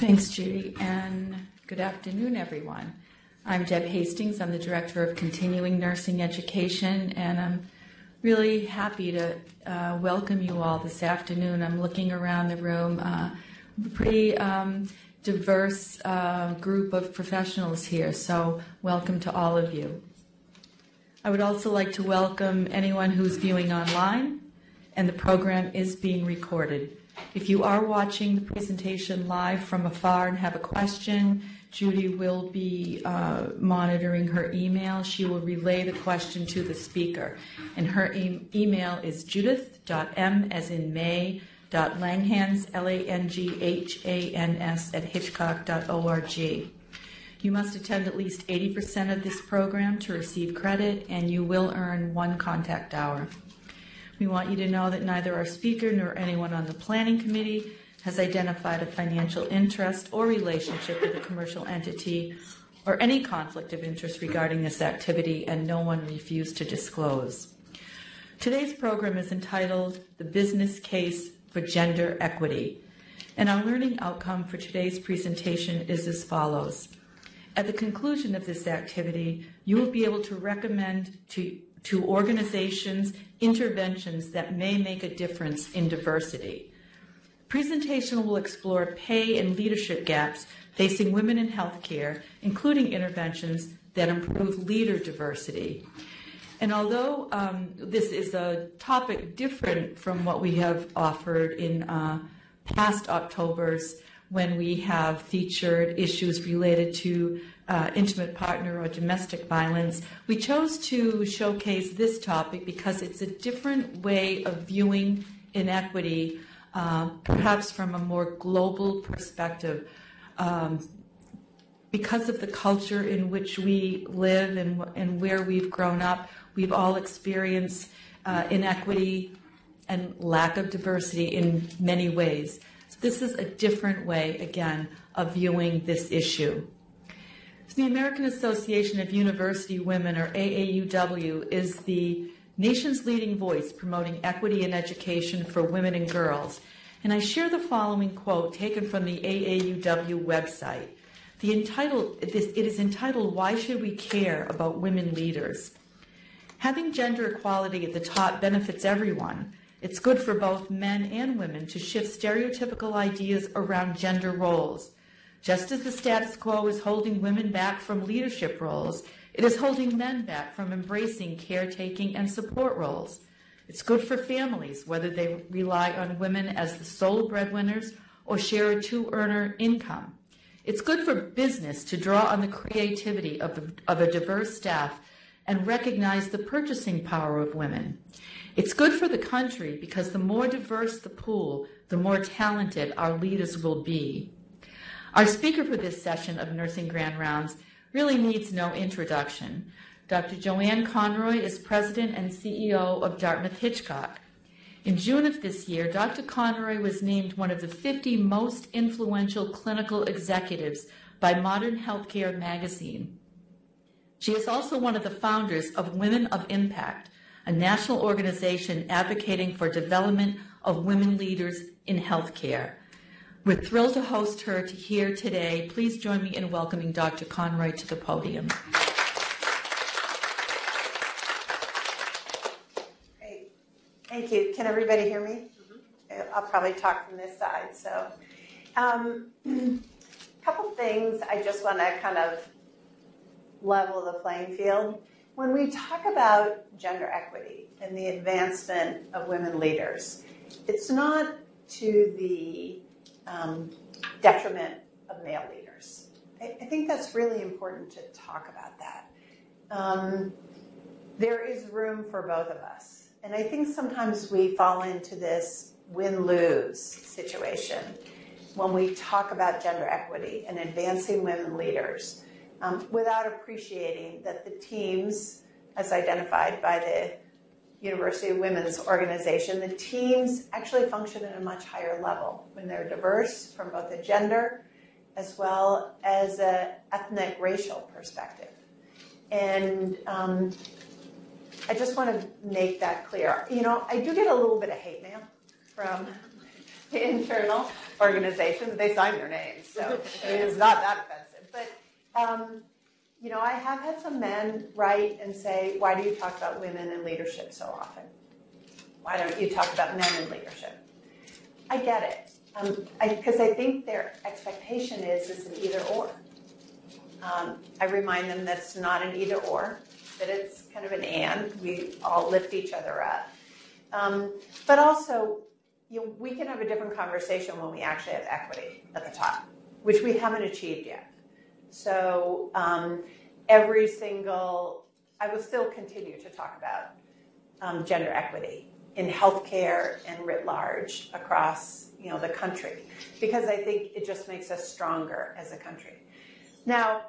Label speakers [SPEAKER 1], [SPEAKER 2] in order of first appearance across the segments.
[SPEAKER 1] Thanks, Judy, and good afternoon, everyone. I'm Deb Hastings. I'm the Director of Continuing Nursing Education, and I'm really happy to uh, welcome you all this afternoon. I'm looking around the room, uh, pretty um, diverse uh, group of professionals here, so welcome to all of you. I would also like to welcome anyone who's viewing online, and the program is being recorded. If you are watching the presentation live from afar and have a question, Judy will be uh, monitoring her email. She will relay the question to the speaker. And her e- email is judith.m as in May, dot langhans, L-A-N-G-H-A-N-S at hitchcock.org. You must attend at least 80% of this program to receive credit, and you will earn one contact hour. We want you to know that neither our speaker nor anyone on the planning committee has identified a financial interest or relationship with a commercial entity or any conflict of interest regarding this activity, and no one refused to disclose. Today's program is entitled The Business Case for Gender Equity, and our learning outcome for today's presentation is as follows. At the conclusion of this activity, you will be able to recommend to, to organizations interventions that may make a difference in diversity. Presentation will explore pay and leadership gaps facing women in healthcare, including interventions that improve leader diversity. And although um, this is a topic different from what we have offered in uh, past Octobers, when we have featured issues related to uh, intimate partner or domestic violence, we chose to showcase this topic because it's a different way of viewing inequity uh, perhaps from a more global perspective. Um, because of the culture in which we live and, and where we've grown up, we've all experienced uh, inequity and lack of diversity in many ways. This is a different way, again, of viewing this issue. So the American Association of University Women, or AAUW, is the nation's leading voice promoting equity in education for women and girls. And I share the following quote taken from the AAUW website. The entitled, it is entitled, Why Should We Care About Women Leaders? Having gender equality at the top benefits everyone. It's good for both men and women to shift stereotypical ideas around gender roles. Just as the status quo is holding women back from leadership roles, it is holding men back from embracing caretaking and support roles. It's good for families, whether they rely on women as the sole breadwinners or share a two earner income. It's good for business to draw on the creativity of, a, of a diverse staff and recognize the purchasing power of women. It's good for the country because the more diverse the pool, the more talented our leaders will be. Our speaker for this session of Nursing Grand Rounds really needs no introduction. Dr. Joanne Conroy is president and CEO of Dartmouth Hitchcock. In June of this year, Dr. Conroy was named one of the 50 most influential clinical executives by Modern Healthcare magazine. She is also one of the founders of Women of Impact, a national organization advocating for development of women leaders in healthcare. We're thrilled to host her to here today. Please join me in welcoming Dr. Conroy to the podium.
[SPEAKER 2] Great. Thank you. Can everybody hear me? Mm-hmm. I'll probably talk from this side. So, um, a couple things I just want to kind of level the playing field. When we talk about gender equity and the advancement of women leaders, it's not to the um, detriment of male leaders. I, I, think that's really important to talk about that. Um, there is room for both of us. And I think sometimes we fall into this win lose situation when we talk about gender equity and advancing women leaders um, without appreciating that the teams, as identified by the University Women's Organization, the teams actually function at a much higher level when they're diverse from both a gender as well as an ethnic racial perspective. And um, I just want to make that clear. You know, I do get a little bit of hate mail from the internal organization. They sign their names, so it is not that offensive. Um, you know, I have had some men write and say, "Why do you talk about women and leadership so often? Why don't you talk about men and leadership?" I get it because um, I, I, think their expectation is is an either or. Um, I remind them that it's not an either or, that it's kind of an and. We all lift each other up. Um, but also, you know, we can have a different conversation when we actually have equity at the top, which we haven't achieved yet. So um, every single, I will still continue to talk about um, gender equity in healthcare and writ large across you know the country because I think it just makes us stronger as a country. Now,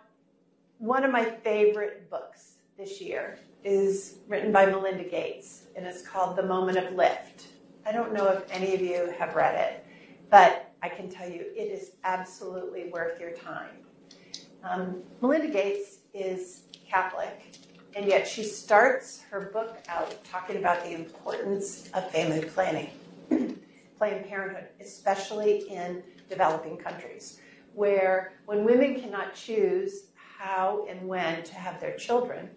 [SPEAKER 2] one of my favorite books this year is written by Melinda Gates and it's called The Moment of Lift. I don't know if any of you have read it, but I can tell you it is absolutely worth your time. Um, Melinda Gates is Catholic, and yet she starts her book out talking about the importance of family planning, Planned Parenthood, especially in developing countries, where when women cannot choose how and when to have their children,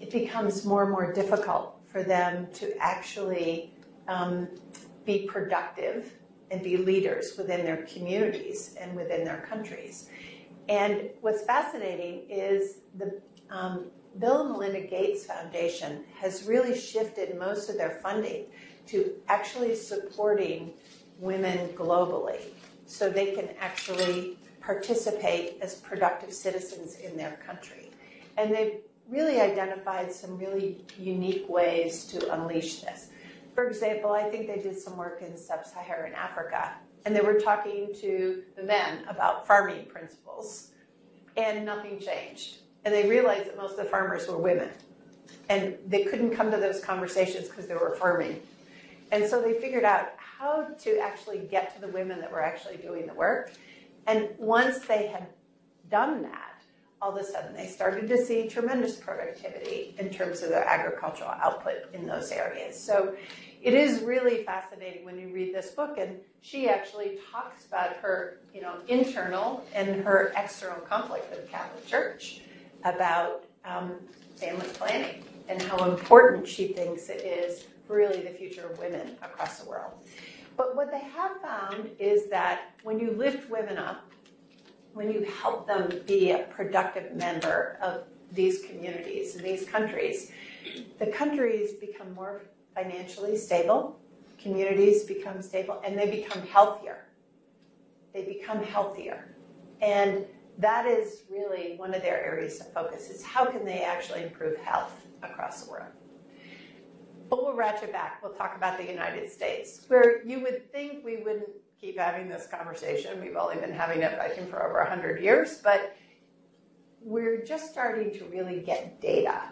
[SPEAKER 2] it becomes more and more difficult for them to actually um, be productive and be leaders within their communities and within their countries. And what's fascinating is the um, Bill and Melinda Gates Foundation has really shifted most of their funding to actually supporting women globally so they can actually participate as productive citizens in their country. And they've really identified some really unique ways to unleash this. For example, I think they did some work in sub Saharan Africa, and they were talking to the men about farming principles, and nothing changed. And they realized that most of the farmers were women, and they couldn't come to those conversations because they were farming. And so they figured out how to actually get to the women that were actually doing the work. And once they had done that, all of a sudden they started to see tremendous productivity in terms of their agricultural output in those areas. So it is really fascinating when you read this book, and she actually talks about her, you know, internal and her external conflict with the Catholic Church about um, family planning and how important she thinks it is for really the future of women across the world. But what they have found is that when you lift women up when you help them be a productive member of these communities and these countries, the countries become more financially stable, communities become stable, and they become healthier. They become healthier. And that is really one of their areas of focus is how can they actually improve health across the world. But we'll ratchet back. We'll talk about the United States, where you would think we wouldn't keep having this conversation. We've only been having it, I think, for over 100 years, but we're just starting to really get data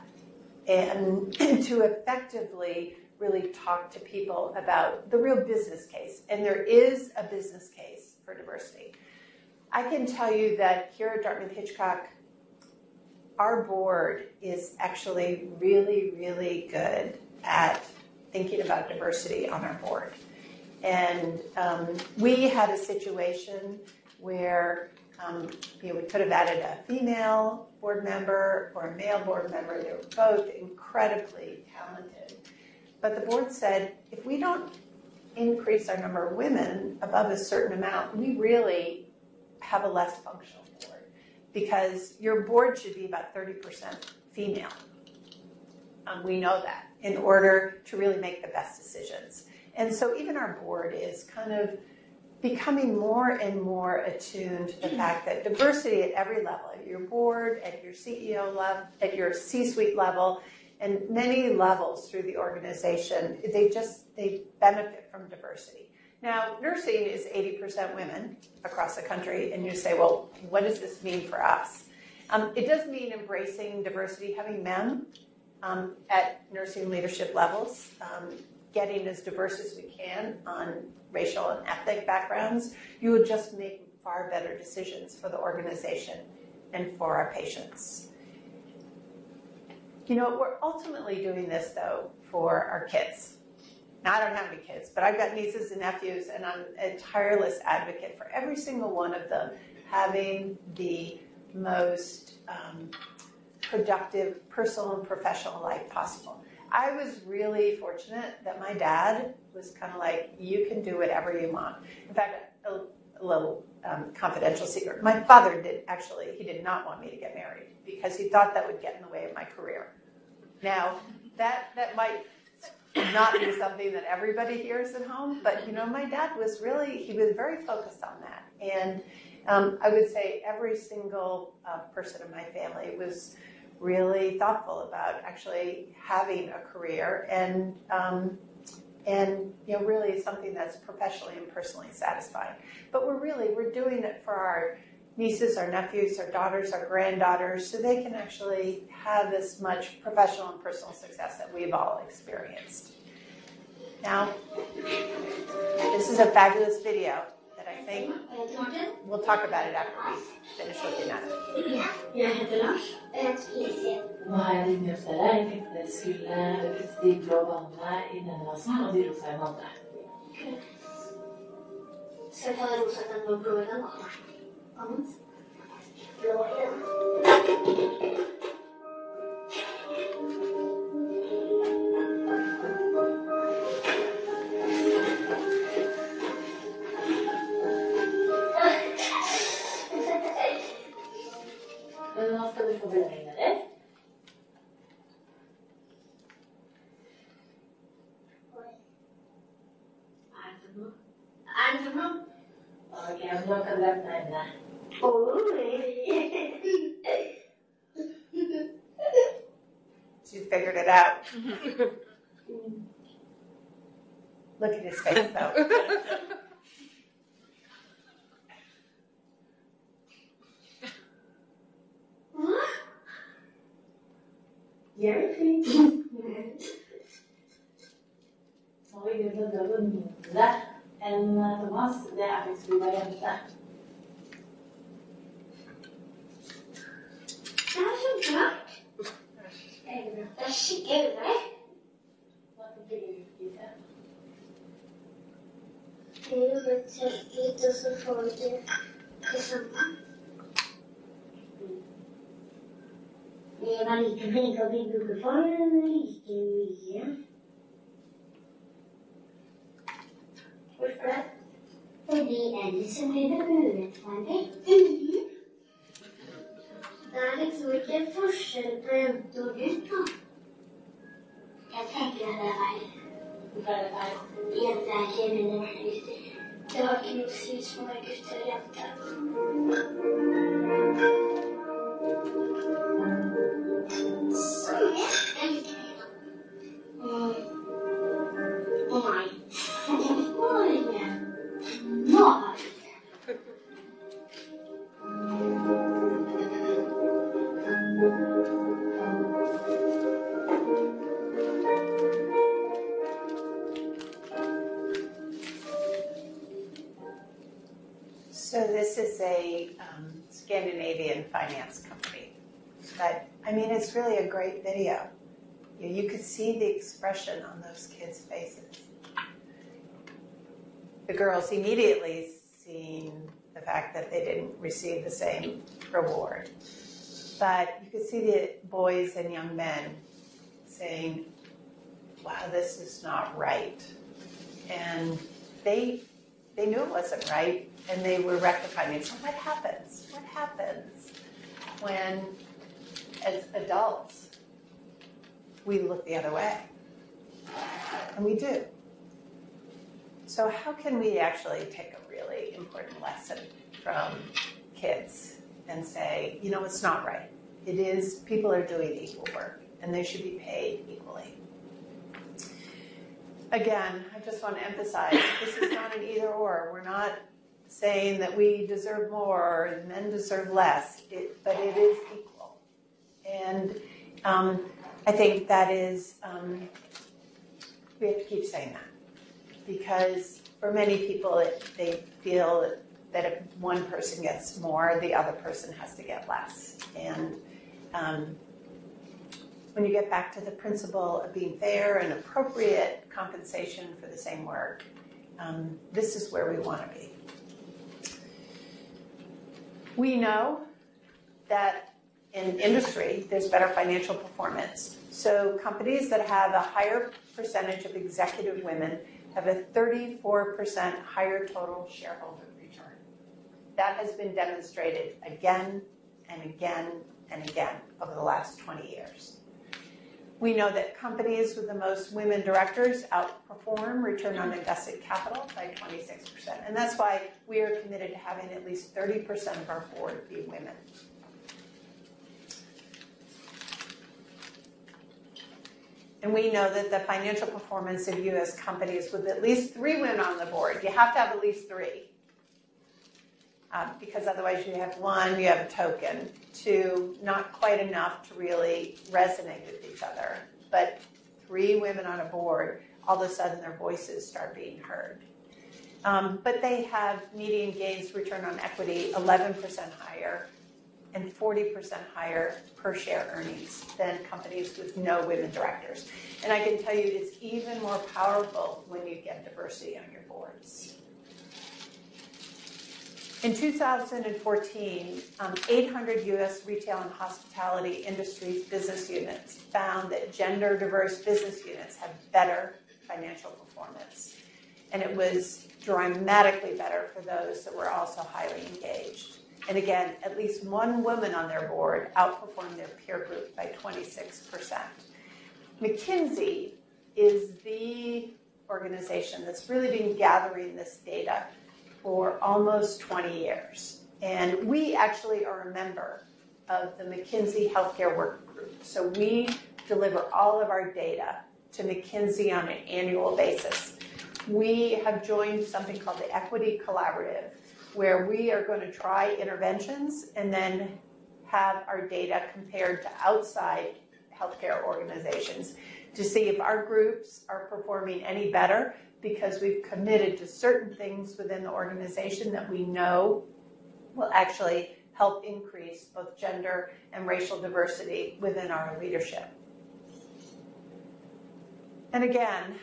[SPEAKER 2] and to effectively really talk to people about the real business case. And there is a business case for diversity. I can tell you that here at Dartmouth Hitchcock, our board is actually really, really good at thinking about diversity on our board. And um, we had a situation where um, you know, we could have added a female board member or a male board member. They were both incredibly talented. But the board said if we don't increase our number of women above a certain amount, we really have a less functional board because your board should be about 30% female. Um, we know that in order to really make the best decisions. And so even our board is kind of becoming more and more attuned to the fact that diversity at every level, at your board, at your CEO level, at your C-suite level, and many levels through the organization, they just they benefit from diversity. Now, nursing is 80% women across the country, and you say, well, what does this mean for us? Um, it does mean embracing diversity, having men um, at nursing leadership levels. Um, getting as diverse as we can on racial and ethnic backgrounds, you would just make far better decisions for the organization and for our patients. You know, we're ultimately doing this though for our kids. Now, I don't have any kids, but I've got nieces and nephews, and I'm a tireless advocate for every single one of them having the most um, productive personal and professional life possible. I was really fortunate that my dad was kind of like, you can do whatever you want. In fact, a, a little um, confidential secret. My father did actually, he did not want me to get married because he thought that would get in the way of my career. Now, that, that might not be something that everybody hears at home, but you know, my dad was really, he was very focused on that. And um, I would say every single uh, person in my family was really thoughtful about actually having a career and um, and you know really something that's professionally and personally satisfying. But we're really we're doing it for our nieces, our nephews, our daughters, our granddaughters, so they can actually have as much professional and personal success that we've all experienced. Now, this is a fabulous video that I think we'll talk about it after we finish looking at it.
[SPEAKER 3] Jeg heter Lars.
[SPEAKER 4] Og jeg heter Felicia.
[SPEAKER 3] Nå har jeg litt mye å spørre. Jeg tenkte jeg skulle putte de blå ballene i denne vasen og de rosa i den andre.
[SPEAKER 4] Skal vi ta den rosa den og blå i den. Blå i den.
[SPEAKER 2] His face though.
[SPEAKER 4] Hva?
[SPEAKER 3] Very fint. Nå har vi grunnen til å dø mindre enn Thomas. Det er faktisk fordi det er jente.
[SPEAKER 4] Det er jo litt og så får vi det samme. Vi var like flinke å bygge ukeform, men like mye.
[SPEAKER 3] Hvorfor det?
[SPEAKER 4] Fordi ellers så blir det urettferdig. Det er liksom ikke forskjell på jente og gutt, da. Jeg tenker det er feil.
[SPEAKER 2] darkness is my good day after. Expression on those kids' faces. The girls immediately seen the fact that they didn't receive the same reward. But you could see the boys and young men saying, wow, this is not right. And they they knew it wasn't right and they were rectifying it. So what happens? What happens when as adults we look the other way? And we do. So how can we actually take a really important lesson from kids and say, you know, it's not right. It is people are doing equal work and they should be paid equally. Again, I just want to emphasize this is not an either or. We're not saying that we deserve more or men deserve less, it, but it is equal. And um, I think that is, um, we have to keep saying that because for many people, it, they feel that if one person gets more, the other person has to get less. And um, when you get back to the principle of being fair and appropriate compensation for the same work, um, this is where we want to be. We know that in industry, there's better financial performance. So companies that have a higher percentage of executive women have a 34% higher total shareholder return. That has been demonstrated again and again and again over the last 20 years. We know that companies with the most women directors outperform return on invested capital by 26%. And that's why we are committed to having at least 30% of our board be women. And we know that the financial performance of U.S. companies with at least three women on the board, you have to have at least three. Um, because otherwise you have one, you have a token, two, not quite enough to really resonate with each other. But three women on a board, all of a sudden their voices start being heard. Um, but they have median gains return on equity 11% higher and 40% higher per share earnings than companies with no women directors. And I can tell you it's even more powerful when you get diversity on your boards. In 2014, um, 800 U.S. retail and hospitality industries business units found that gender diverse business units had better financial performance. And it was dramatically better for those that were also highly engaged. And again, at least one woman on their board outperformed their peer group by 26%. McKinsey is the organization that's really been gathering this data for almost 20 years. And we actually are a member of the McKinsey Healthcare Work Group. So we deliver all of our data to McKinsey on an annual basis. We have joined something called the Equity Collaborative, where we are going to try interventions and then have our data compared to outside healthcare organizations to see if our groups are performing any better because we've committed to certain things within the organization that we know will actually help increase both gender and racial diversity within our leadership. And again,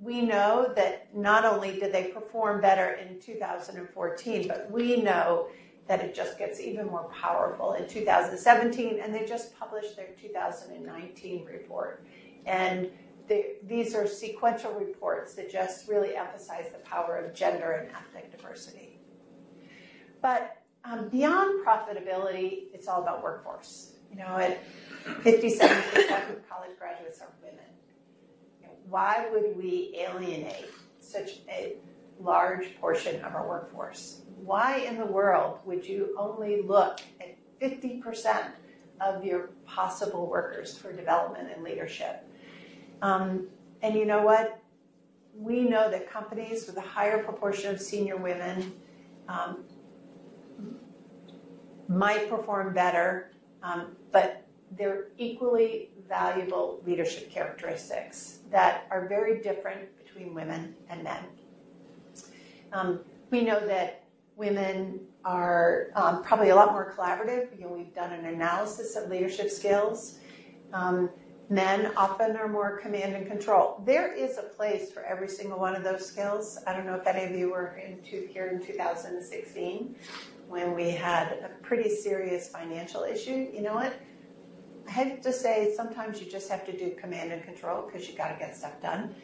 [SPEAKER 2] we know that not only did they perform better in 2014, but we know that it just gets even more powerful in 2017, and they just published their 2019 report. And the, these are sequential reports that just really emphasize the power of gender and ethnic diversity. But um, beyond profitability, it's all about workforce. You know, at 57% of college graduates are women. Why would we alienate such a large portion of our workforce? Why in the world would you only look at 50% of your possible workers for development and leadership? Um, and you know what? We know that companies with a higher proportion of senior women um, might perform better, um, but they're equally valuable leadership characteristics that are very different between women and men. Um, we know that women are um, probably a lot more collaborative. You know, we've done an analysis of leadership skills. Um, Men often are more command and control. There is a place for every single one of those skills. I don't know if any of you were in here in 2016 when we had a pretty serious financial issue. You know what? I have to say, sometimes you just have to do command and control because you got to get stuff done.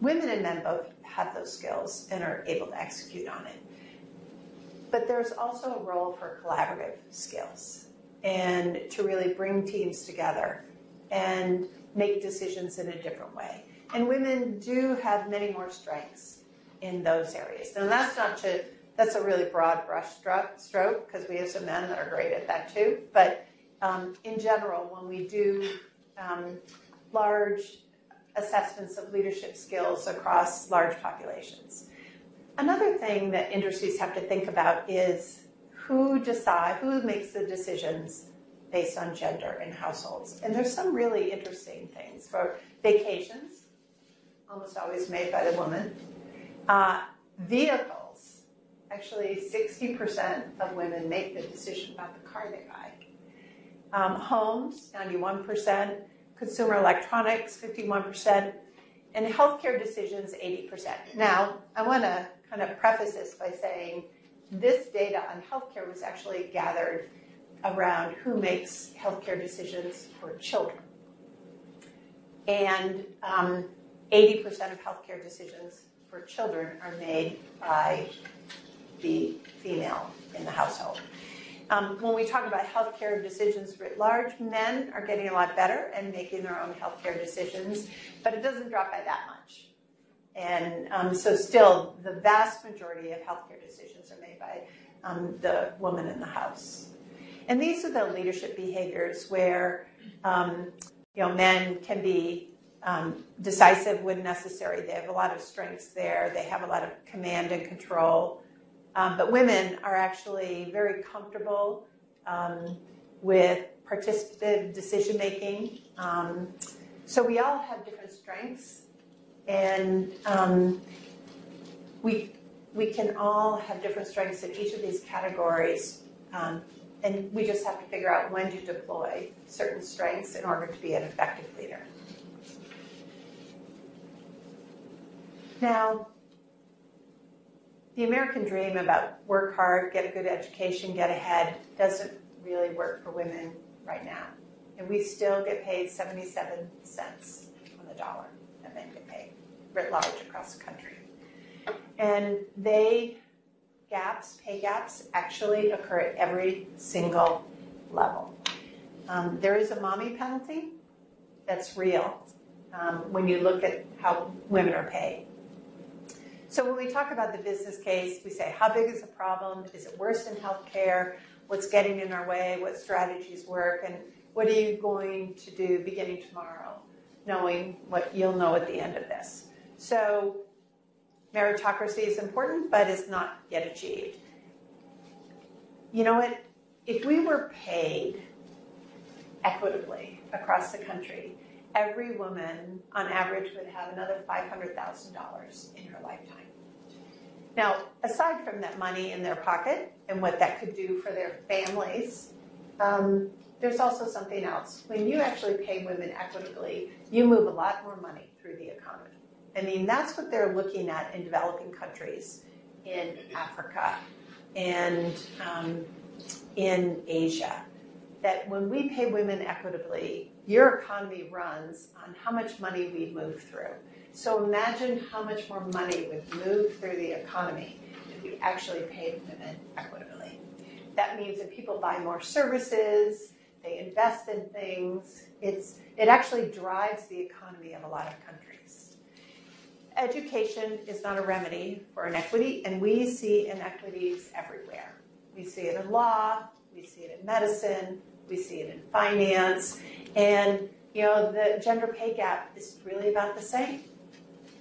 [SPEAKER 2] Women and men both have those skills and are able to execute on it. But there's also a role for collaborative skills and to really bring teams together and make decisions in a different way. And women do have many more strengths in those areas. And that's not to, that's a really broad brush stroke because we have some men that are great at that too. But um, in general, when we do um, large assessments of leadership skills across large populations. Another thing that industries have to think about is who decide, who makes the decisions based on gender in households. And there's some really interesting things for vacations, almost always made by the woman. Uh, vehicles, actually 60% of women make the decision about the car they buy. Um, homes, 91%. Consumer electronics, 51%. And healthcare decisions, 80%. Now, I want to kind of preface this by saying this data on healthcare was actually gathered around who makes healthcare decisions for children. And um, 80% of healthcare decisions for children are made by the female in the household. Um, when we talk about healthcare decisions writ large, men are getting a lot better and making their own healthcare decisions, but it doesn't drop by that much. And um, so, still, the vast majority of healthcare decisions are made by um, the woman in the house. And these are the leadership behaviors where um, you know men can be um, decisive when necessary. They have a lot of strengths there. They have a lot of command and control. Um, but women are actually very comfortable um, with participative decision making. Um, so we all have different strengths, and um, we we can all have different strengths in each of these categories. Um, and we just have to figure out when to deploy certain strengths in order to be an effective leader. Now, the American dream about work hard, get a good education, get ahead doesn't really work for women right now. And we still get paid 77 cents on the dollar that men get paid, writ large across the country. And they gaps, pay gaps, actually occur at every single level. Um, there is a mommy penalty that's real um, when you look at how women are paid. So when we talk about the business case, we say, how big is the problem? Is it worse in healthcare? What's getting in our way? What strategies work? And what are you going to do beginning tomorrow, knowing what you'll know at the end of this? So meritocracy is important, but is not yet achieved. You know what? If we were paid equitably across the country, every woman on average would have another $500,000 in her lifetime. Now, aside from that money in their pocket and what that could do for their families, um, there's also something else. When you actually pay women equitably, you move a lot more money through the economy. I mean, that's what they're looking at in developing countries in Africa and um, in Asia. That when we pay women equitably, your economy runs on how much money we move through. So imagine how much more money would move through the economy if we actually paid women equitably. That means that people buy more services, they invest in things. It's, it actually drives the economy of a lot of countries. Education is not a remedy for inequity, and we see inequities everywhere. We see it in law, we see it in medicine, we see it in finance, and you know the gender pay gap is really about the same.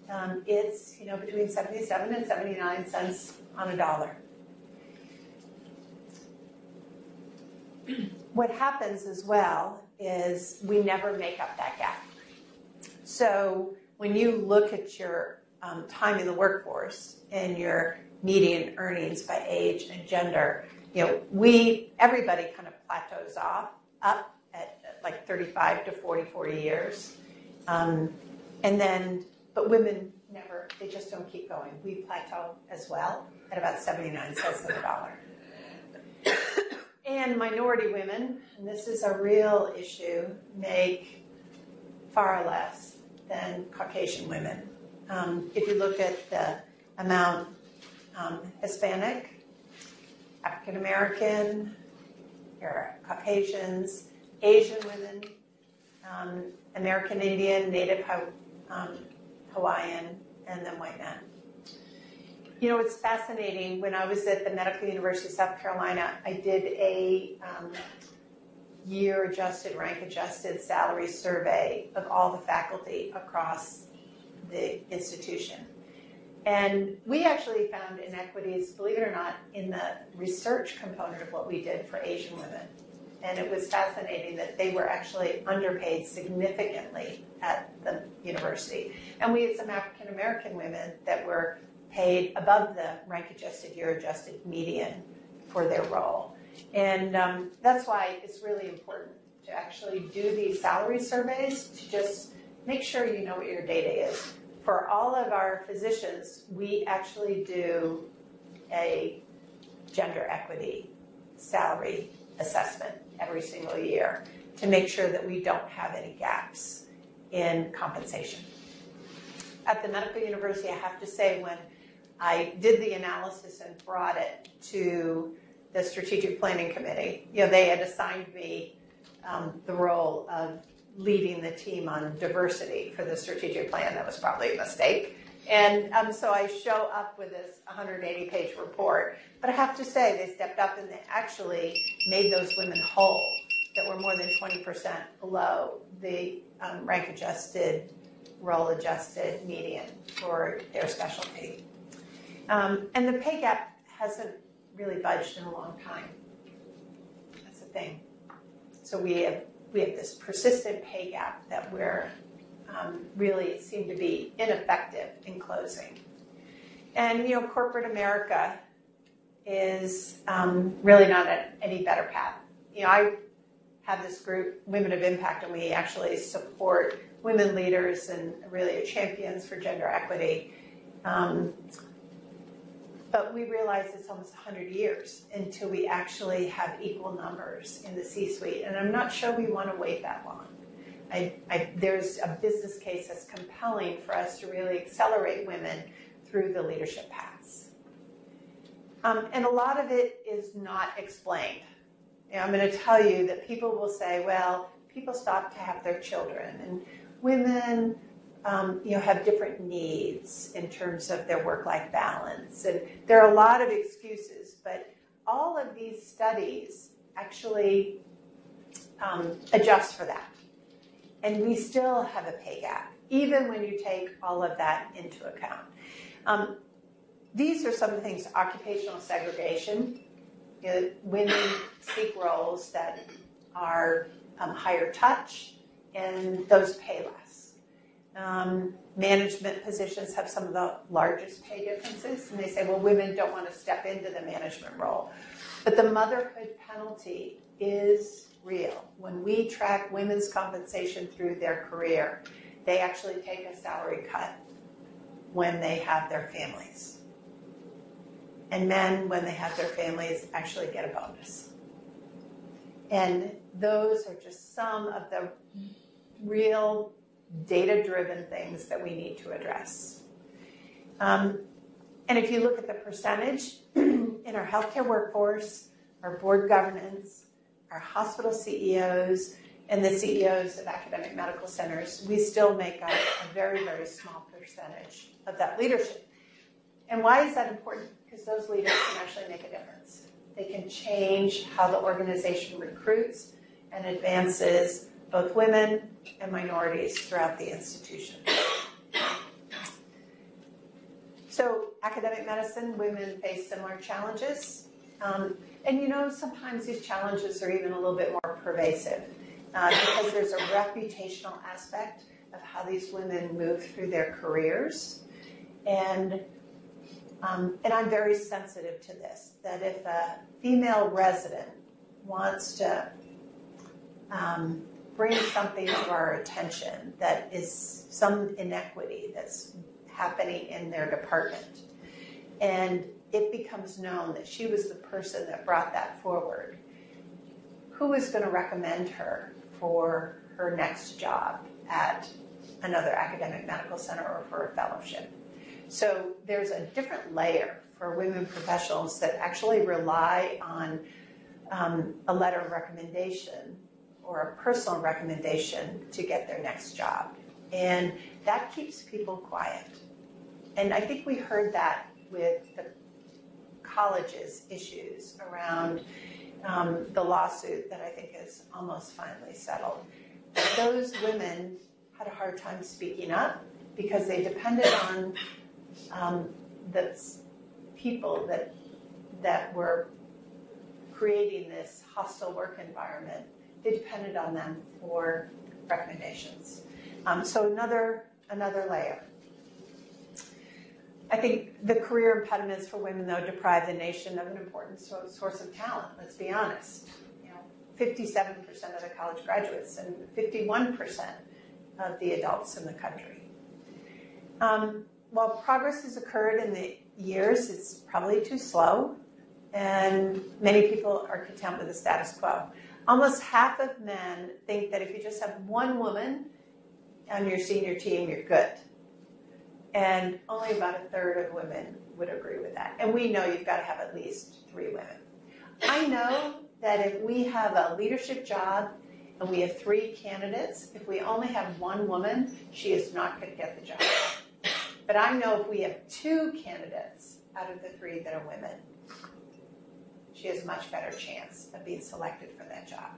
[SPEAKER 2] Um, it's you know between 77 and 79 cents on a dollar. What happens as well is we never make up that gap. So when you look at your um, time in the workforce and your median earnings by age and gender, you know, we everybody kind of plateaus off up at like 35 to 40, 40 years. Um, and then but women never, they just don't keep going. We plateau as well at about 79 cents on the dollar. and minority women, and this is a real issue, make far less than Caucasian women. Um, if you look at the amount um, Hispanic, African American, your Caucasians, Asian women, um, American Indian, Native um, Hawaiian, and then white men. You know, it's fascinating. When I was at the Medical University of South Carolina, I did a um, year adjusted, rank adjusted salary survey of all the faculty across the institution. And we actually found inequities, believe it or not, in the research component of what we did for Asian women and it was fascinating that they were actually underpaid significantly at the university. And we had some African American women that were paid above the rank adjusted, year adjusted median for their role. And um, that's why it's really important to actually do these salary surveys to just make sure you know what your data is. For all of our physicians, we actually do a gender equity salary assessment every single year to make sure that we don't have any gaps in compensation. At the medical university, I have to say, when I did the analysis and brought it to the strategic planning committee, you know, they had assigned me um, the role of leading the team on diversity for the strategic plan. That was probably a mistake. And um, so I show up with this 180 page report. But I have to say, they stepped up and they actually made those women whole that were more than 20% below the um, rank adjusted, role adjusted median for their specialty. Um, and the pay gap hasn't really budged in a long time. That's the thing. So we have we have this persistent pay gap that we're um, really seem to be ineffective in closing. And you know, corporate America is um, really not at any better path. You know, I have this group, Women of Impact, and we actually support women leaders and really champions for gender equity. Um, but we realize it's almost 100 years until we actually have equal numbers in the C suite. And I'm not sure we want to wait that long. I, I, there's a business case that's compelling for us to really accelerate women through the leadership paths. Um, and a lot of it is not explained. You know, I'm going to tell you that people will say, well, people stop to have their children, and women um, you know, have different needs in terms of their work-life balance. And there are a lot of excuses, but all of these studies actually um, adjust for that. And we still have a pay gap, even when you take all of that into account. Um, these are some of the things, occupational segregation. You know, women seek roles that are um, higher touch, and those pay less. Um, management positions have some of the largest pay differences, and they say, well, women don't want to step into the management role. But the motherhood penalty is real. When we track women's compensation through their career, they actually take a salary cut when they have their families. And men, when they have their families, actually get a bonus. And those are just some of the real data driven things that we need to address. Um, and if you look at the percentage in our healthcare workforce, our board governance, our hospital CEOs, and the CEOs of academic medical centers, we still make up a very, very small percentage of that leadership. And why is that important? Because those leaders can actually make a difference. They can change how the organization recruits and advances both women and minorities throughout the institution. So, academic medicine, women face similar challenges. Um, and you know, sometimes these challenges are even a little bit more pervasive uh, because there's a reputational aspect of how these women move through their careers. And, um, and I'm very sensitive to this that if a female resident wants to um, bring something to our attention that is some inequity that's happening in their department. And it becomes known that she was the person that brought that forward. Who is going to recommend her for her next job at another academic medical center or for a fellowship? So there's a different layer for women professionals that actually rely on um, a letter of recommendation or a personal recommendation to get their next job. And that keeps people quiet. And I think we heard that with the college's issues around um, the lawsuit that I think is almost finally settled. Those women had a hard time speaking up because they depended on um, the people that that were creating this hostile work environment they depended on them for recommendations. Um, so another another layer. I think the career impediments for women, though, deprive the nation of an important source of talent. Let's be honest. You know, 57% of the college graduates and 51% of the adults in the country. Um, while progress has occurred in the years, it's probably too slow, and many people are content with the status quo. Almost half of men think that if you just have one woman on your senior team, you're good. And only about a third of women would agree with that. And we know you've got to have at least three women. I know that if we have a leadership job and we have three candidates, if we only have one woman, she is not going to get the job. But I know if we have two candidates out of the three that are women, she has a much better chance of being selected for that job.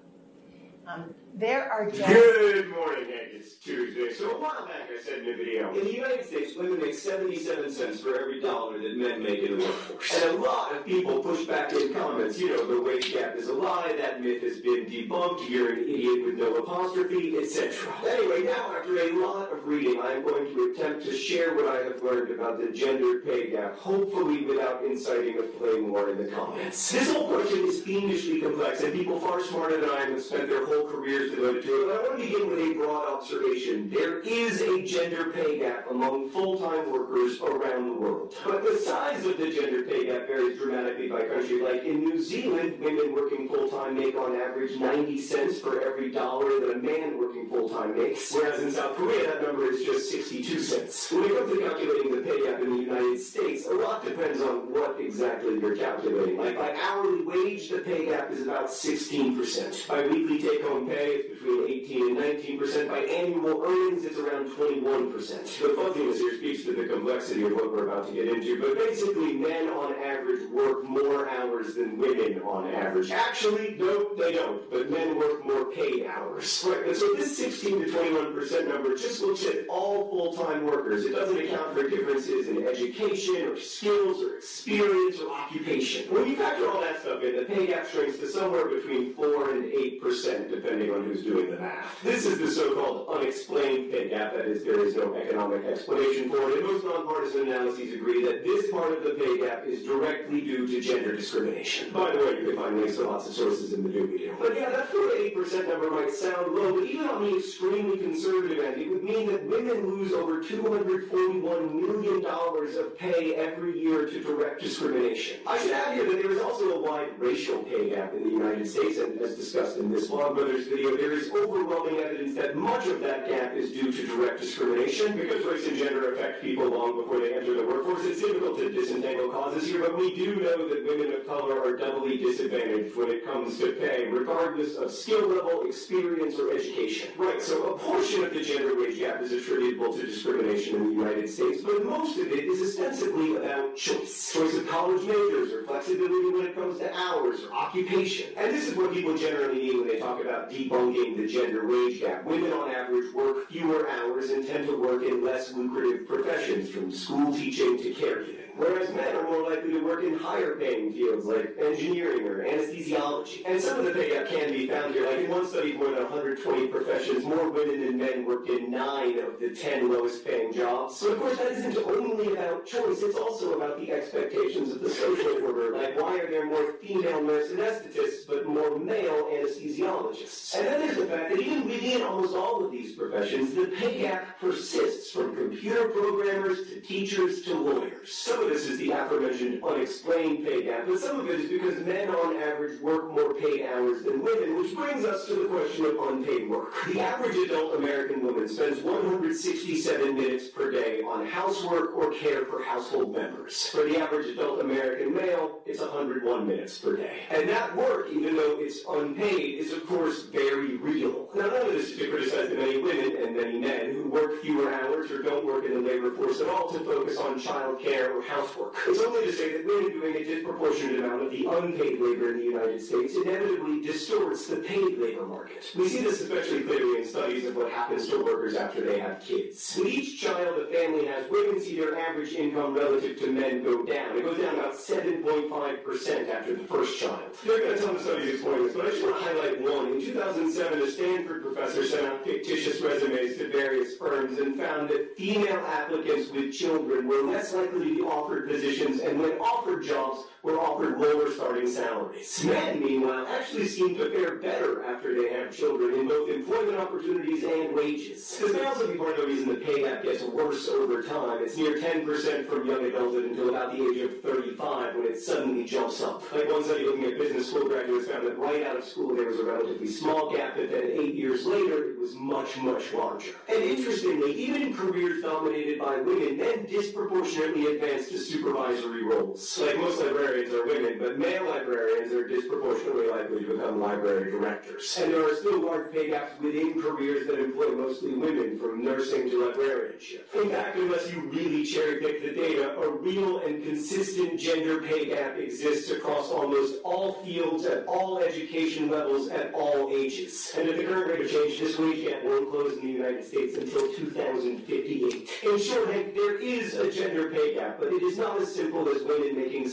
[SPEAKER 2] Um, there are just.
[SPEAKER 5] Good morning, Hank. It's Tuesday. So a while back I said in a video, in the United States, women make 77 cents for every dollar that men make in the workforce. And a lot of people push back in comments, you know, the wage gap is a lie, that myth has been debunked, you're an idiot with no apostrophe, etc. Anyway, now after a lot of reading, I am going to attempt to share what I have learned about the gender pay gap, hopefully without inciting a flame war in the comments. This whole question is fiendishly complex, and people far smarter than I am have spent their whole devoted to it. But I want to begin with a broad observation. There is a gender pay gap among full-time workers around the world. But the size of the gender pay gap varies dramatically by country. Like in New Zealand, women working full-time make on average 90 cents for every dollar that a man working full-time makes. Whereas in South Korea, that number is just 62 cents. When it comes to calculating the pay gap in the United States, a lot depends on what exactly you're calculating. Like by hourly wage, the pay gap is about 16%. By weekly take-home pay, it's between 18 and 19%. By annual earnings, it's around 21%. The fuzziness here speaks to the complexity of what we're about to get into, but basically men on average work more hours than women on average. Actually, no, they don't, but men work more paid hours. Right, and so this 16 to 21% number just looks at all full-time workers. It doesn't account for differences in education or skills or experience or occupation. When you factor all that stuff in, the pay gap shrinks to somewhere between 4 and 8%, depending on who's doing the math. This is the so-called unexplained pay gap, that is, there is no economic explanation for it. And most nonpartisan analyses agree that this part of the pay gap is directly due to gender discrimination. By the way, you can find links to lots of sources in the new video. But yeah, that 4 to 8% number might sound low, but even on the extremely conservative end, it would mean that women lose over $241 million of pay every year to direct discrimination. I should add here that there is also a wide racial pay gap in the United States, and as discussed in this Vlogbrothers video, there is overwhelming evidence that much of that gap is due to direct discrimination. Because race and gender affect people long before they enter the workforce, it's difficult to disentangle causes here, but we do know that women of color are doubly disadvantaged when it comes to pay, regardless of skill level, experience, or education. Right, so a portion of the gender wage gap is attributable to discrimination in the United States, but most of it is ostensibly about choice. Choice of college majors, or flexibility when it comes to hours, or occupation. And this is what people generally mean when they talk about debunking the gender wage gap. Women on average work fewer hours and tend to work in less lucrative professions, from school teaching to caregiving. Whereas men are more likely to work in higher paying fields like engineering or anesthesiology. And some of the pay gap can be found here. Like in one study, more than 120 professions, more women than men worked in nine of the 10 lowest paying jobs. So of course that isn't only about choice, it's also about the expectations of the social order. Like why are there more female nurse anesthetists but more male anesthesiologists? And then there's the fact that even within almost all of these professions, the pay gap persists from computer programmers to teachers to lawyers. Some of this is the aforementioned unexplained pay gap, but some of it is because men on average work more paid hours than women, which brings us to the question of unpaid work. The average adult American woman spends 167 minutes per day on housework or care for household members. For the average adult American male, it's 101 minutes per day. And that work, even though it's unpaid, is of course very real. Now, none of this is to criticize the many women and many men who work fewer hours or don't work in the labor force at all to focus on child care or housework. It's only to say that women doing a disproportionate amount of the unpaid labor in the United States inevitably distorts the paid labor market. We see this especially clearly in studies of what happens to workers after they have kids. With each child a family has, women see their average income relative to men go down. It goes down about 7.5% after the first child. There are to ton of studies exploring this, but I just want to highlight one. In 2007, a Stanford professor sent out fictitious resumes to various firms and found that female applicants with children were less likely to be offered positions and when offered jobs were offered lower starting salaries. Men, meanwhile, actually seem to fare better after they have children in both employment opportunities and wages. This may also be part of the reason the pay gap gets worse over time. It's near 10% from young adulthood until about the age of 35 when it suddenly jumps up. Like one study looking at business school graduates found that right out of school there was a relatively small gap, but then eight years later it was much, much larger. And interestingly, even in careers dominated by women, men disproportionately advance to supervisory roles. Like most librarians are women, but male librarians are disproportionately likely to become library directors. And there are still large pay gaps within careers that employ mostly women, from nursing to librarianship. In fact, unless you really cherry pick the data, a real and consistent gender pay gap exists across almost all fields, at all education levels, at all ages. And at the current rate of change, this wage gap won't close in the United States until 2058. In short, Hank, there is a gender pay gap, but it is not as simple as women making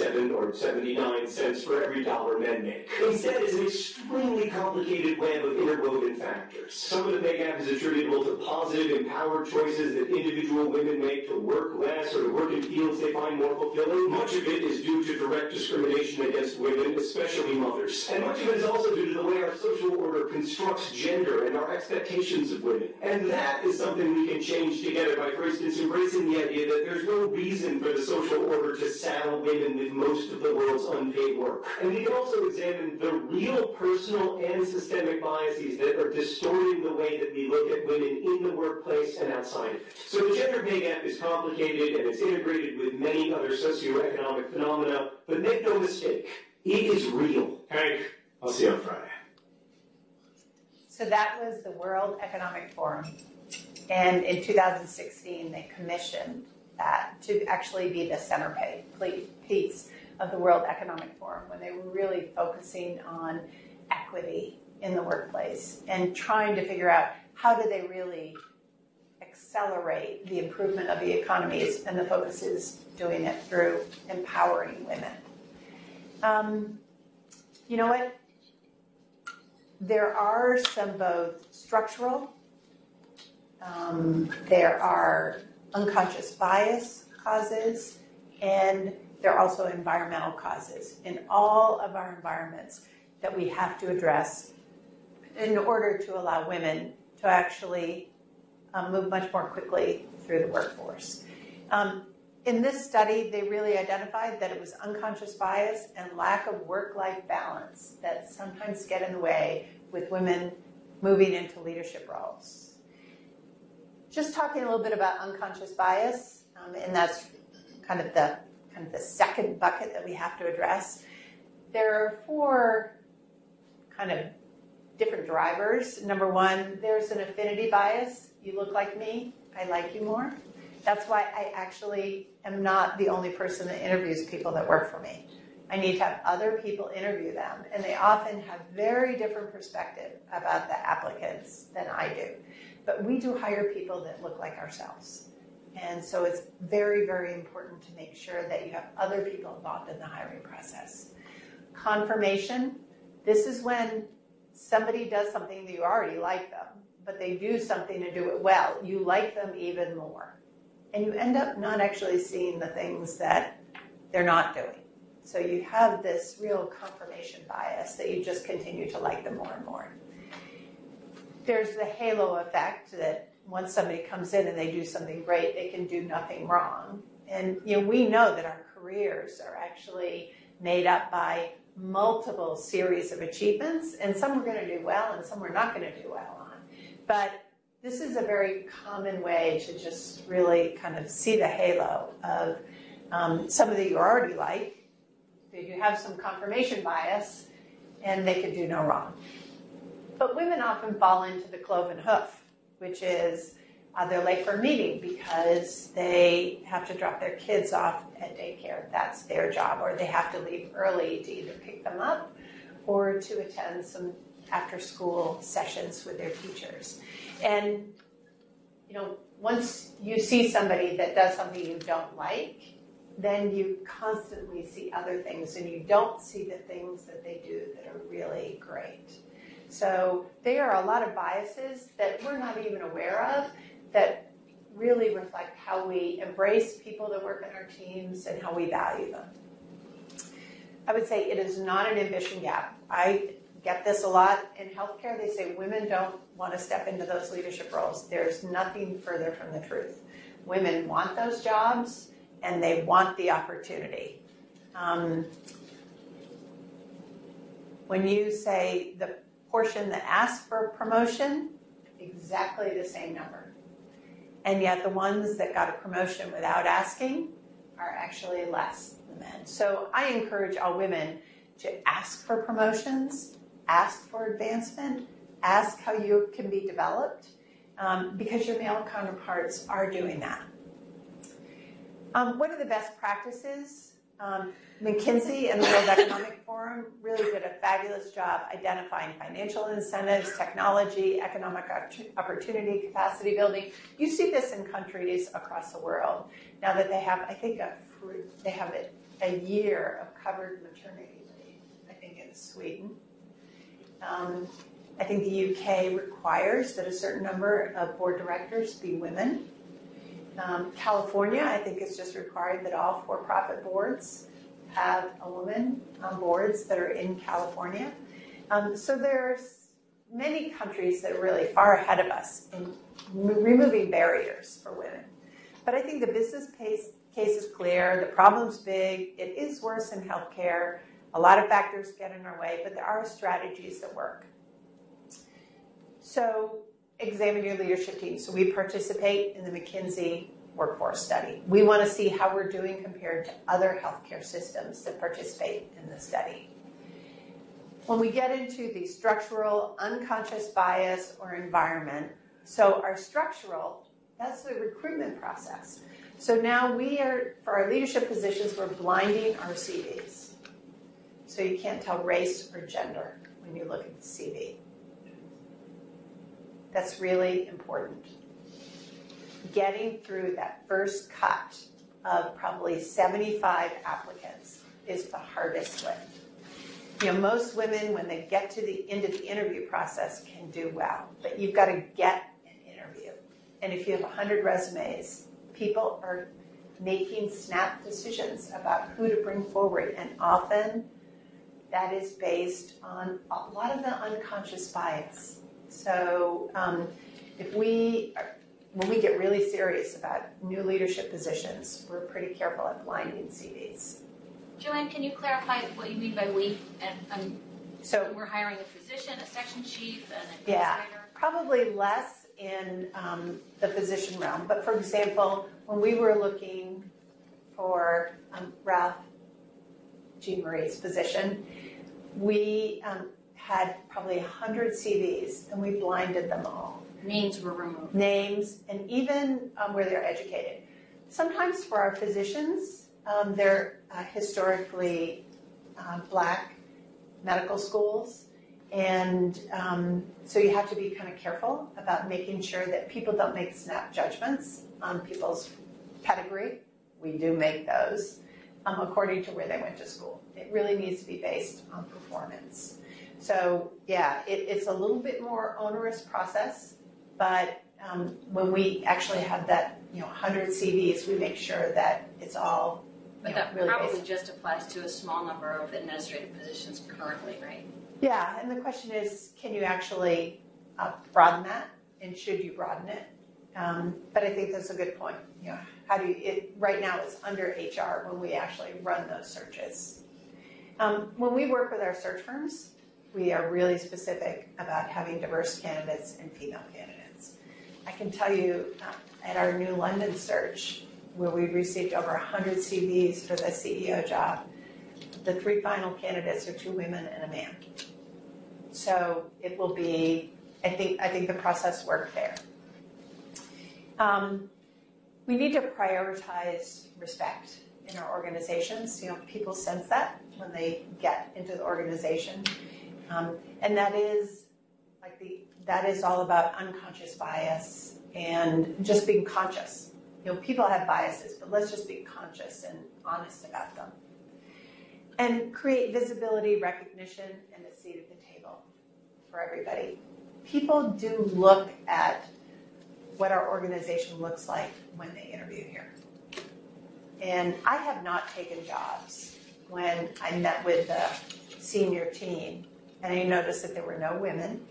[SPEAKER 5] 77 or 79 cents for every dollar men make. Instead, it's an extremely complicated web of interwoven factors. Some of the pay gap is attributable to positive, empowered choices that individual women make to work less or to work in fields they find more fulfilling. Much of it is due to direct discrimination against women, especially mothers. And much of it is also due to the way our social order constructs gender and our expectations of women. And that is something we can change together by, for instance, embracing the idea that there's no reason for the social order to saddle women with most of the world's unpaid work. And we can also examine the real personal and systemic biases that are distorting the way that we look at women in the workplace and outside of it. So the gender pay gap is complicated and it's integrated with many other socioeconomic phenomena, but make no mistake, it is real. Hank, I'll see you on Friday.
[SPEAKER 2] So that was the World Economic Forum. And in 2016, they commissioned that to actually be the center piece of the World Economic Forum when they were really focusing on equity in the workplace and trying to figure out how do they really accelerate the improvement of the economies, and the focus is doing it through empowering women. Um, you know what? There are some both structural, um, there are unconscious bias causes, and there are also environmental causes in all of our environments that we have to address in order to allow women to actually um, move much more quickly through the workforce. Um, in this study, they really identified that it was unconscious bias and lack of work life balance that sometimes get in the way with women moving into leadership roles. Just talking a little bit about unconscious bias, um, and that's kind of the kind of the second bucket that we have to address. There are four kind of different drivers. Number one, there's an affinity bias. You look like me, I like you more. That's why I actually am not the only person that interviews people that work for me. I need to have other people interview them, and they often have very different perspective about the applicants than I do. But we do hire people that look like ourselves. And so it's very, very important to make sure that you have other people involved in the hiring process. Confirmation this is when somebody does something that you already like them, but they do something to do it well. You like them even more. And you end up not actually seeing the things that they're not doing. So you have this real confirmation bias that you just continue to like them more and more. There's the halo effect that once somebody comes in and they do something great, they can do nothing wrong. And you know, we know that our careers are actually made up by multiple series of achievements, and some we're going to do well and some we're not going to do well on. But this is a very common way to just really kind of see the halo of um, somebody you already like. That you have some confirmation bias, and they could do no wrong. But women often fall into the cloven hoof, which is uh, they're late for a meeting because they have to drop their kids off at daycare. That's their job, or they have to leave early to either pick them up or to attend some after school sessions with their teachers. And, you know, once you see somebody that does something you don't like, then you constantly see other things and you don't see the things that they do that are really great. So there are a lot of biases that we're not even aware of that really reflect how we embrace people that work in our teams and how we value them. I would say it is not an ambition gap. I get this a lot in healthcare. They say women don't want to step into those leadership roles. There's nothing further from the truth. Women want those jobs and they want the opportunity. Um, when you say the portion that asked for promotion, exactly the same number. And yet the ones that got a promotion without asking are actually less than men. So I encourage all women to ask for promotions, ask for advancement, ask how you can be developed, um, because your male counterparts are doing that. Um, what are the best practices? Um, McKinsey and the World Economic Forum really did a fabulous job identifying financial incentives, technology, economic opportunity, capacity building. You see this in countries across the world now that they have, I think, a, they have a, a year of covered maternity leave. I think in Sweden. Um, I think the UK requires that a certain number of board directors be women. Um, California, I think, it's just required that all for-profit boards have a woman on boards that are in California. Um, so there's many countries that are really far ahead of us in removing barriers for women. But I think the business case, case is clear. The problem's big. It is worse in healthcare. A lot of factors get in our way, but there are strategies that work. So examine your leadership team. So we participate in the McKinsey workforce study. We want to see how we're doing compared to other healthcare systems that participate in the study. When we get into the structural, unconscious bias or environment, so our structural, that's the recruitment process. So now we are, for our leadership positions, we're blinding our CVs. So you can't tell race or gender when you look at the CV. That's really important. Getting through that first cut of probably 75 applicants is the hardest lift. You know, most women, when they get to the end of the interview process, can do well, but you've got to get an interview. And if you have 100 resumes, people are making snap decisions about who to bring forward, and often that is based on a lot of the unconscious bias so um, if we, when we get really serious about new leadership positions, we're pretty careful at blinding CVs.
[SPEAKER 6] Joanne, can you clarify what you mean by we? And, and
[SPEAKER 2] so
[SPEAKER 6] we're hiring a physician, a section chief, an administrator.
[SPEAKER 2] Yeah, probably less in um, the physician realm. But for example, when we were looking for um, Ralph Jean Marie's position, we um, had probably 100 CVs and we blinded them all.
[SPEAKER 6] Names were removed.
[SPEAKER 2] Names and even um, where they're educated. Sometimes for our physicians, um, they're uh, historically uh, black medical schools. And um, so you have to be kind of careful about making sure that people don't make snap judgments on people's pedigree. We do make those um, according to where they went to school. It really needs to be based on performance. So yeah, it, it's a little bit more onerous process, but um, when we actually have that, you know, 100 CVs, we make sure that it's all
[SPEAKER 6] But
[SPEAKER 2] you know,
[SPEAKER 6] that
[SPEAKER 2] really
[SPEAKER 6] probably
[SPEAKER 2] basic.
[SPEAKER 6] just applies to a small number of administrative positions currently, right?
[SPEAKER 2] Yeah, and the question is, can you actually uh, broaden that, and should you broaden it? Um, but I think that's a good point. You know, how do you? It right now it's under HR when we actually run those searches. Um, when we work with our search firms, we are really specific about having diverse candidates and female candidates. I can tell you uh, at our New London search, where we received over 100 CVs for the CEO job, the three final candidates are two women and a man. So it will be, I think, I think the process worked there. Um, we need to prioritize respect in our organizations. You know, people sense that when they get into the organization. Um, and that is like the that is all about unconscious bias and just being conscious. You know, people have biases, but let's just be conscious and honest about them. And create visibility, recognition, and a seat at the table for everybody. People do look at what our organization looks like when they interview here. And I have not taken jobs when I met with the senior team and I noticed that there were no women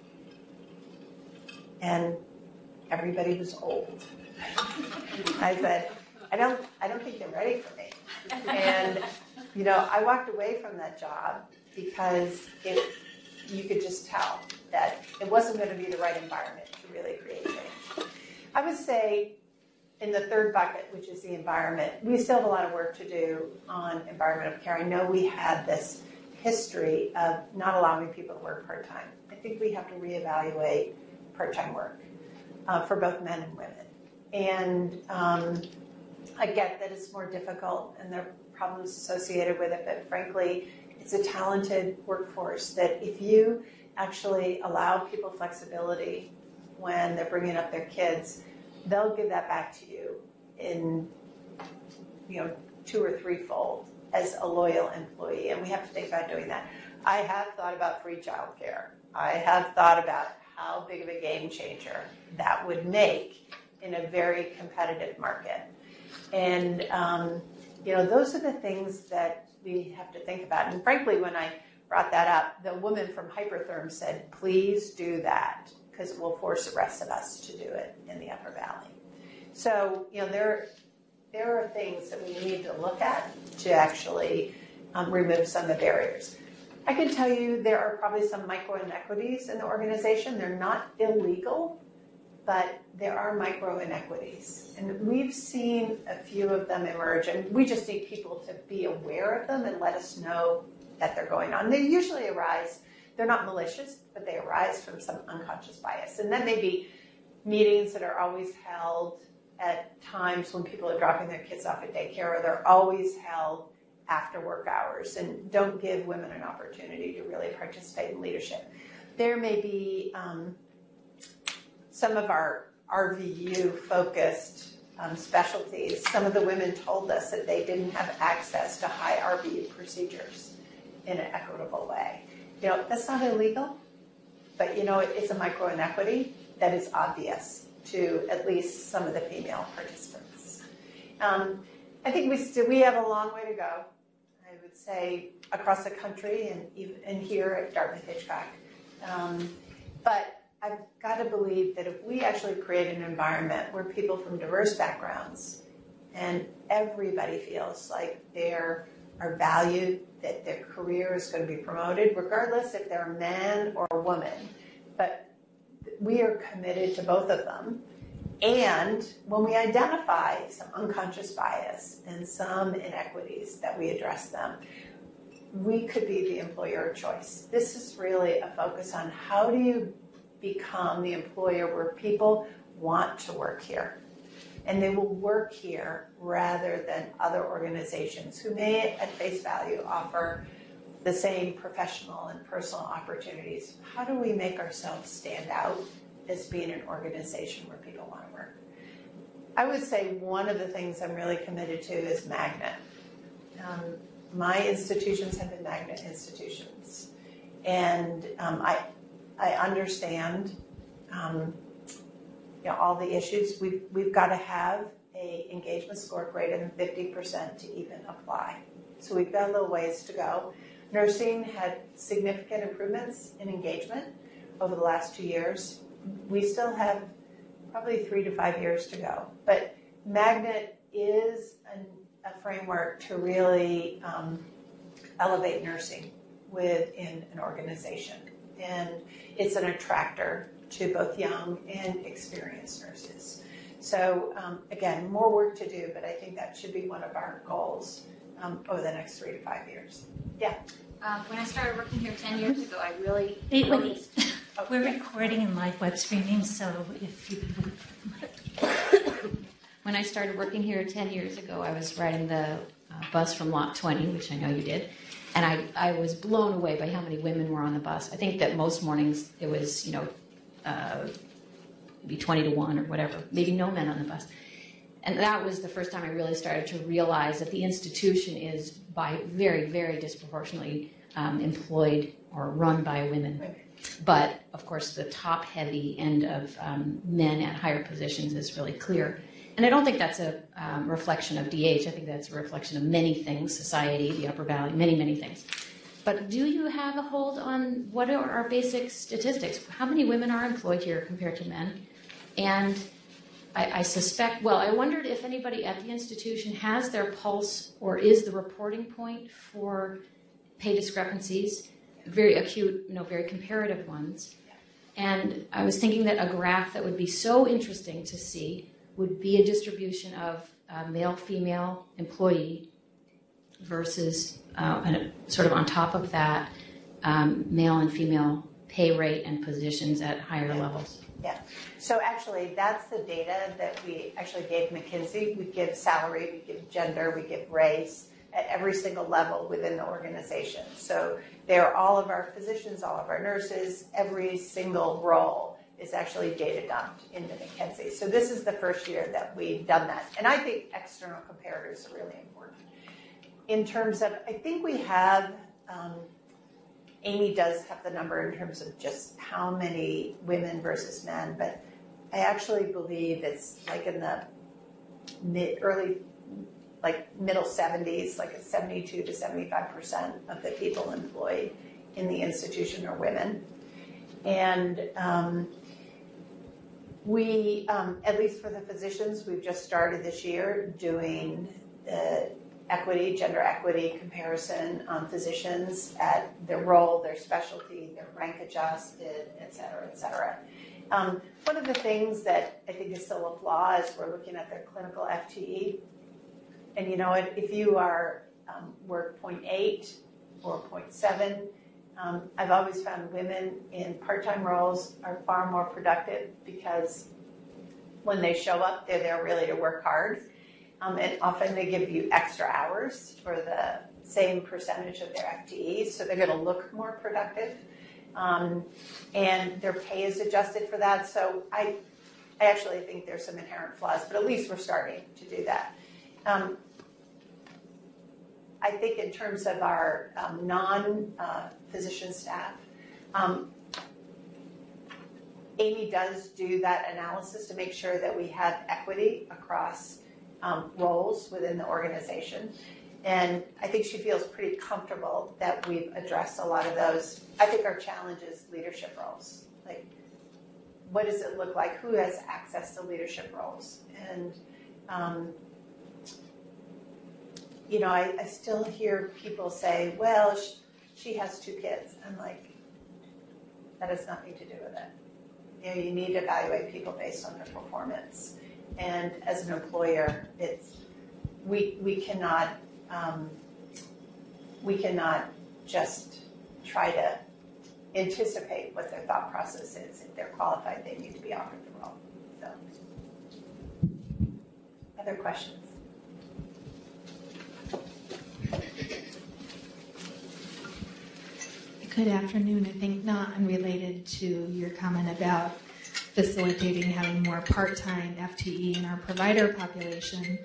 [SPEAKER 2] and everybody was old. I said, I don't, I don't think they're ready for me. And, you know, I walked away from that job because it, you could just tell that it wasn't going to be the right environment to really create change. I would say in the third bucket, which is the environment, we still have a lot of work to do on environmental care. I know we had this history of not allowing people to work part time. I think we have to reevaluate part time work uh, for both men and women. And um, I get that it's more difficult and there are problems associated with it, but frankly, it's a talented workforce that if you actually allow people flexibility when they're bringing up their kids, they'll give that back to you in, you know, two or threefold as a loyal employee. And we have to think about doing that. I have thought about free childcare. I have thought about how big of a game changer that would make in a very competitive market. And, um, you know, those are the things that we have to think about. And frankly, when I brought that up, the woman from Hypertherm said, please do that because it will force the rest of us to do it in the Upper Valley. So, you know, there, there are things that we need to look at to actually um, remove some of the barriers. I can tell you there are probably some micro inequities in the organization. They're not illegal, but there are micro inequities. And we've seen a few of them emerge, and we just need people to be aware of them and let us know that they're going on. They usually arise, they're not malicious, but they arise from some unconscious bias. And that may be meetings that are always held at times when people are dropping their kids off at daycare, or they're always held after work hours and don't give women an opportunity to really participate in leadership. There may be um, some of our RVU focused um, specialties. Some of the women told us that they didn't have access to high RVU procedures in an equitable way. You know, that's not illegal, but you know, it's a micro inequity that is obvious to at least some of the female participants. Um, I think we still we have a long way to go. I would say across the country and even and here at Dartmouth Hitchcock. Um, but I've got to believe that if we actually create an environment where people from diverse backgrounds and everybody feels like they are valued, that their career is going to be promoted, regardless if they're a man or a woman, but we are committed to both of them. And when we identify some unconscious bias and some inequities, that we address them, we could be the employer of choice. This is really a focus on how do you become the employer where people want to work here. And they will work here rather than other organizations who may, at face value, offer the same professional and personal opportunities. How do we make ourselves stand out as being an organization where people want to work? I would say one of the things I'm really committed to is magnet. Um, my institutions have been magnet institutions, and um, I I understand um, you know, all the issues. We've we've got to have a engagement score greater than 50% to even apply. So we've got a little ways to go. Nursing had significant improvements in engagement over the last two years. We still have probably three to five years to go. But Magnet is an, a framework to really um, elevate nursing within an organization. And it's an attractor to both young and experienced nurses. So, um, again, more work to do, but I think that should be one of our goals um, over the next three to five years. Yeah.
[SPEAKER 6] Um, when I started working here 10 years ago, I really
[SPEAKER 7] Wait, wait.
[SPEAKER 6] noticed.
[SPEAKER 7] We're recording and live web streaming, so if you can
[SPEAKER 6] When I started working here 10 years ago, I was riding the uh, bus from Lot 20, which I know you did. And I, I was blown away by how many women were on the bus. I think that most mornings it was, you know, uh, maybe 20 to 1 or whatever, maybe no men on the bus. And that was the first time I really started to realize that the institution is by very, very disproportionately um, employed or run by women. But of course, the top heavy end of um, men at higher positions is really clear. And I don't think that's a um, reflection of DH. I think that's a reflection of many things society, the Upper Valley, many, many things. But do you have a hold on what are our basic statistics? How many women are employed here compared to men? And I, I suspect, well, I wondered if anybody at the institution has their pulse or is the reporting point for pay discrepancies, very acute, you know, very comparative ones. And I was thinking that a graph that would be so interesting to see would be a distribution of uh, male female employee versus uh, sort of on top of that, um, male and female pay rate and positions at higher levels.
[SPEAKER 2] Yeah. So actually, that's the data that we actually gave McKinsey. We give salary, we give gender, we give race at every single level within the organization. So they're all of our physicians, all of our nurses, every single role is actually data dumped into McKinsey. So this is the first year that we've done that. And I think external comparators are really important. In terms of, I think we have, um, Amy does have the number in terms of just how many women versus men, but I actually believe it's like in the mid, early, like middle 70s, like a 72 to 75% of the people employed in the institution are women. And um, we, um, at least for the physicians, we've just started this year doing the equity, gender equity comparison on physicians at their role, their specialty, their rank adjusted, et cetera, et cetera. Um, one of the things that I think is still a flaw is we're looking at their clinical FTE. And you know, if you are um, work 0.8 or 0.7, um, I've always found women in part-time roles are far more productive because when they show up, they're there really to work hard. Um, and often they give you extra hours for the same percentage of their FTE, so they're going to look more productive. Um, and their pay is adjusted for that. So I, I actually think there's some inherent flaws, but at least we're starting to do that. Um, I think in terms of our um, non-physician uh, staff, um, Amy does do that analysis to make sure that we have equity across um, roles within the organization. And I think she feels pretty comfortable that we've addressed a lot of those. I think our challenge is leadership roles. Like, what does it look like? Who has access to leadership roles? And, um, you know, I, I, still hear people say, well, she, she has two kids. I'm like, that has nothing to do with it. You know, you need to evaluate people based on their performance. And as an employer, it's we we cannot um, we cannot just try to anticipate what their thought process is. If they're qualified, they need to be offered the role. So, other questions?
[SPEAKER 8] Good afternoon. I think not unrelated to your comment about facilitating having more part-time FTE in our provider population.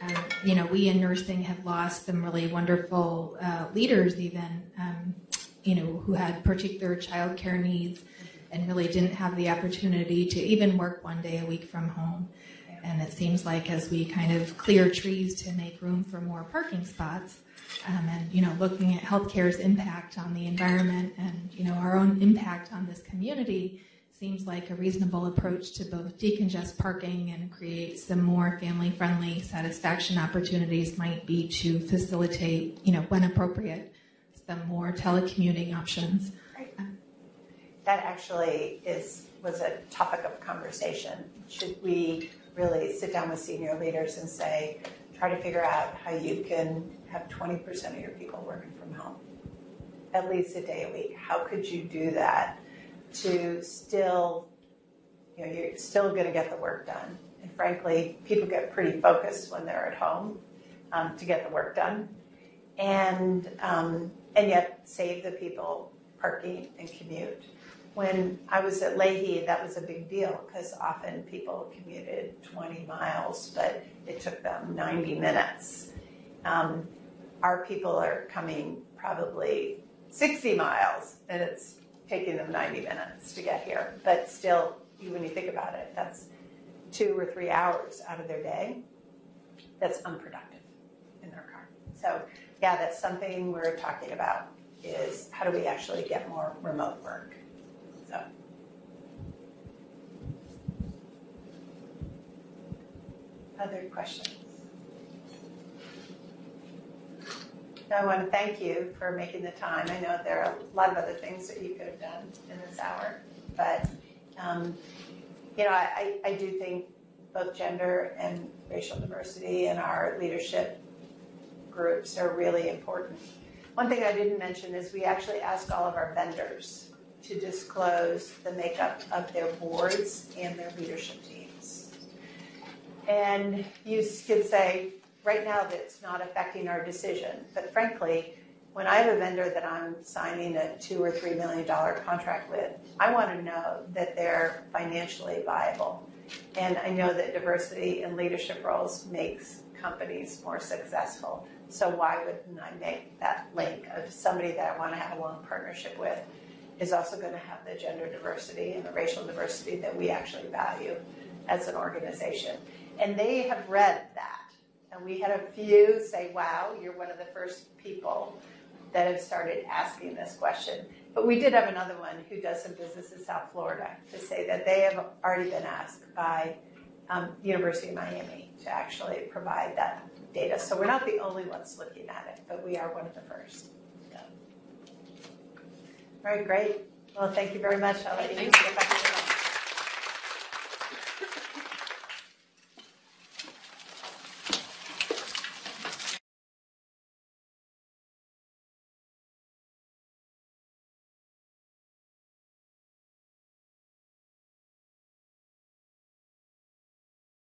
[SPEAKER 8] Um, you know, we in nursing have lost some really wonderful uh, leaders, even um, you know, who had particular childcare needs and really didn't have the opportunity to even work one day a week from home. And it seems like as we kind of clear trees to make room for more parking spots, um, and you know, looking at healthcare's impact on the environment and you know our own impact on this community, seems like a reasonable approach to both decongest parking and create some more family friendly satisfaction opportunities might be to facilitate, you know, when appropriate, some more telecommuting options.
[SPEAKER 2] That actually is was a topic of conversation. Should we really sit down with senior leaders and say, try to figure out how you can have 20% of your people working from home at least a day a week? How could you do that? To still, you know, you're still going to get the work done. And frankly, people get pretty focused when they're at home um, to get the work done, and um, and yet save the people parking and commute. When I was at Lahey, that was a big deal because often people commuted 20 miles, but it took them 90 minutes. Um, our people are coming probably 60 miles, and it's taking them 90 minutes to get here. But still, when you think about it, that's two or three hours out of their day that's unproductive in their car. So, yeah, that's something we're talking about is how do we actually get more remote work? So. Other questions? I want to thank you for making the time. I know there are a lot of other things that you could have done in this hour, but um, you know, I, I do think both gender and racial diversity in our leadership groups are really important. One thing I didn't mention is we actually asked all of our vendors to disclose the makeup of their boards and their leadership teams. And you could say, right now that's not affecting our decision. But frankly, when I have a vendor that I'm signing a two or three million dollar contract with, I want to know that they're financially viable. And I know that diversity in leadership roles makes companies more successful. So why wouldn't I make that link of somebody that I want to have a long partnership with is also going to have the gender diversity and the racial diversity that we actually value as an organization. And they have read that. And we had a few say, wow, you're one of the first people that have started asking this question. But we did have another one who does some business in South Florida to say that they have already been asked by um, University of Miami to actually provide that data. So we're not the only ones looking at it, but we are one of the first. So. All right, great. Well, thank you very much. I'll let you